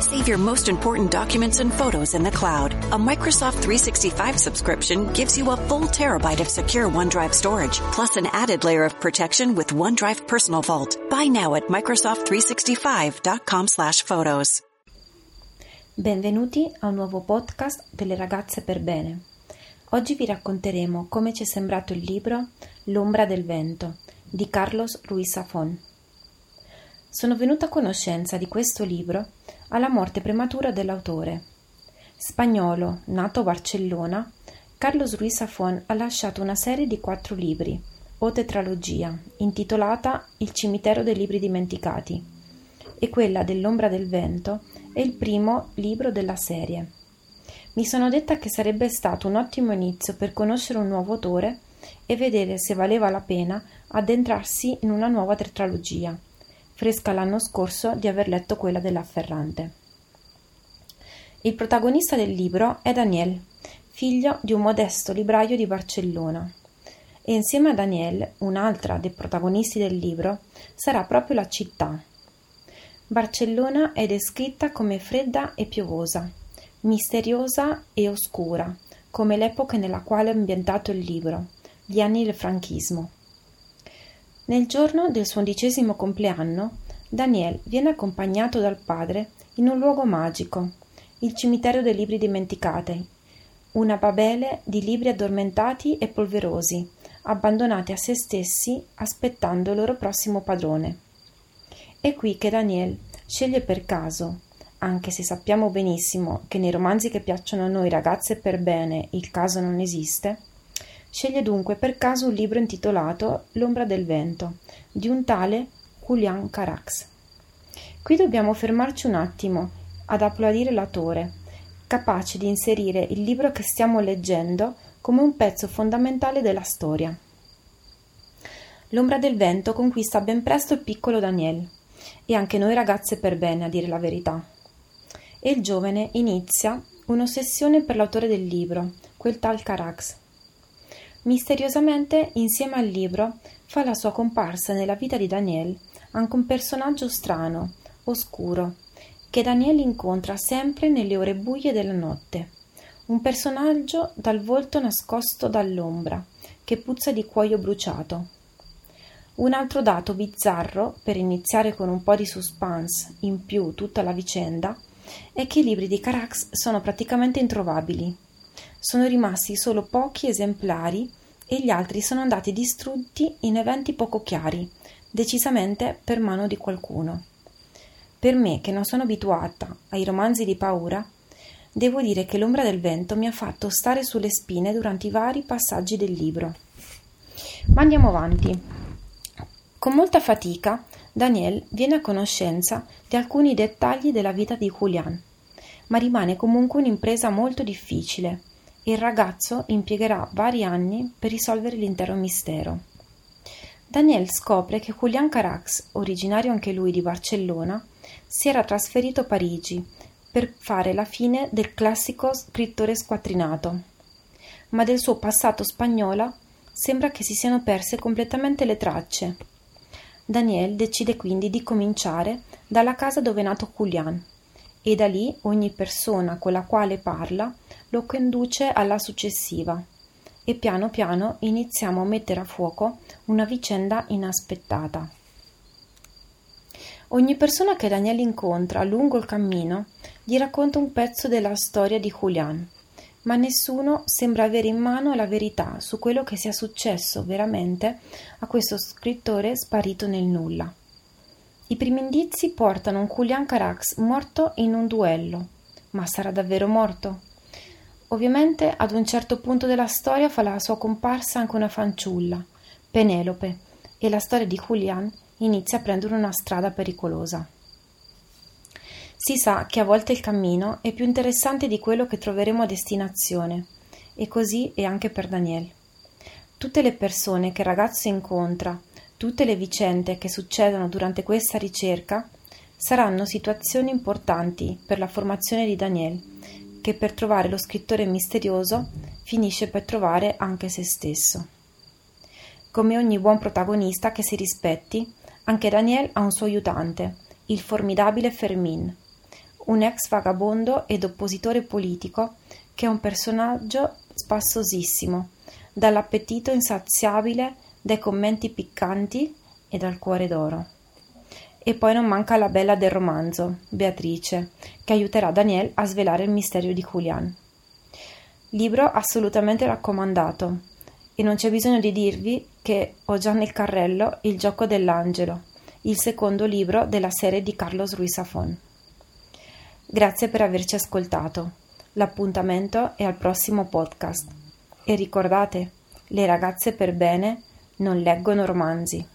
Save your most important documents and photos in the cloud. A Microsoft 365 subscription gives you a full terabyte of secure OneDrive storage, plus an added layer of protection with OneDrive Personal Vault. Buy now at Microsoft365.com/photos. Benvenuti a un nuovo podcast delle ragazze per bene. Oggi vi racconteremo come ci è sembrato il libro L'ombra del vento di Carlos Ruiz Zafón. Sono venuta a conoscenza di questo libro alla morte prematura dell'autore. Spagnolo, nato a Barcellona, Carlos Ruiz Zafón ha lasciato una serie di quattro libri, o tetralogia, intitolata Il cimitero dei libri dimenticati, e quella dell'ombra del vento è il primo libro della serie. Mi sono detta che sarebbe stato un ottimo inizio per conoscere un nuovo autore e vedere se valeva la pena addentrarsi in una nuova tetralogia, fresca l'anno scorso di aver letto quella della Ferrante. Il protagonista del libro è Daniel, figlio di un modesto libraio di Barcellona. E insieme a Daniel, un'altra dei protagonisti del libro, sarà proprio la città. Barcellona è descritta come fredda e piovosa, misteriosa e oscura, come l'epoca nella quale è ambientato il libro, gli anni del franchismo. Nel giorno del suo undicesimo compleanno, Daniel viene accompagnato dal padre in un luogo magico, il cimitero dei libri dimenticati, una babele di libri addormentati e polverosi, abbandonati a se stessi aspettando il loro prossimo padrone. È qui che Daniel sceglie per caso, anche se sappiamo benissimo che nei romanzi che piacciono a noi ragazze per bene il caso non esiste, sceglie dunque per caso un libro intitolato L'ombra del vento, di un tale Julian Carax. Qui dobbiamo fermarci un attimo ad applaudire l'autore, capace di inserire il libro che stiamo leggendo come un pezzo fondamentale della storia. L'ombra del vento conquista ben presto il piccolo Daniel, e anche noi ragazze per bene, a dire la verità. E il giovane inizia un'ossessione per l'autore del libro, quel tal Carax. Misteriosamente, insieme al libro, fa la sua comparsa nella vita di Daniel anche un personaggio strano, oscuro, che Daniel incontra sempre nelle ore buie della notte. Un personaggio dal volto nascosto dall'ombra, che puzza di cuoio bruciato. Un altro dato bizzarro, per iniziare con un po' di suspense in più tutta la vicenda, è che i libri di Carax sono praticamente introvabili. Sono rimasti solo pochi esemplari e gli altri sono andati distrutti in eventi poco chiari, decisamente per mano di qualcuno. Per me, che non sono abituata ai romanzi di paura, devo dire che l'ombra del vento mi ha fatto stare sulle spine durante i vari passaggi del libro. Ma andiamo avanti. Con molta fatica Daniel viene a conoscenza di alcuni dettagli della vita di Julian, ma rimane comunque un'impresa molto difficile il ragazzo impiegherà vari anni per risolvere l'intero mistero. Daniel scopre che Julian Carax, originario anche lui di Barcellona, si era trasferito a Parigi per fare la fine del classico scrittore squattrinato, ma del suo passato spagnolo sembra che si siano perse completamente le tracce Daniel decide quindi di cominciare dalla casa dove è nato Julian e da lì ogni persona con la quale parla lo conduce alla successiva e piano piano iniziamo a mettere a fuoco una vicenda inaspettata. Ogni persona che Daniel incontra lungo il cammino gli racconta un pezzo della storia di Julian ma nessuno sembra avere in mano la verità su quello che sia successo veramente a questo scrittore sparito nel nulla. I primi indizi portano un Julian Carax morto in un duello. Ma sarà davvero morto? Ovviamente ad un certo punto della storia fa la sua comparsa anche una fanciulla, Penelope, e la storia di Julian inizia a prendere una strada pericolosa. Si sa che a volte il cammino è più interessante di quello che troveremo a destinazione, e così è anche per Daniel. Tutte le persone che il ragazzo incontra, tutte le vicende che succedono durante questa ricerca, saranno situazioni importanti per la formazione di Daniel, che per trovare lo scrittore misterioso finisce per trovare anche se stesso. Come ogni buon protagonista che si rispetti, anche Daniel ha un suo aiutante, il formidabile Fermin, un ex vagabondo ed oppositore politico che è un personaggio spassosissimo, dall'appetito insaziabile, dai commenti piccanti e dal cuore d'oro. E poi non manca la bella del romanzo, Beatrice, che aiuterà Daniel a svelare il misterio di Julian. Libro assolutamente raccomandato, e non c'è bisogno di dirvi che ho già nel carrello Il gioco dell'angelo, il secondo libro della serie di Carlos Ruiz Zafón. Grazie per averci ascoltato. L'appuntamento è al prossimo podcast. E ricordate, le ragazze per bene non leggono romanzi.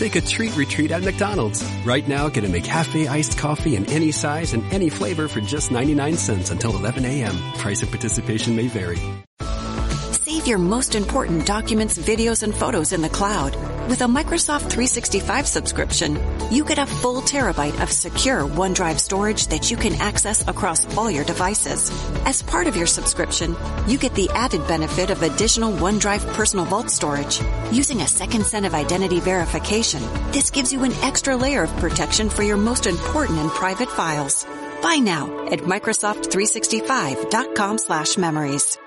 Take a treat retreat at McDonald's. Right now, get a McCafe iced coffee in any size and any flavor for just 99 cents until 11 a.m. Price and participation may vary. Save your most important documents, videos, and photos in the cloud. With a Microsoft 365 subscription, you get a full terabyte of secure OneDrive storage that you can access across all your devices. As part of your subscription, you get the added benefit of additional OneDrive personal vault storage. Using a second set of identity verification, this gives you an extra layer of protection for your most important and private files. Buy now at Microsoft365.com slash memories.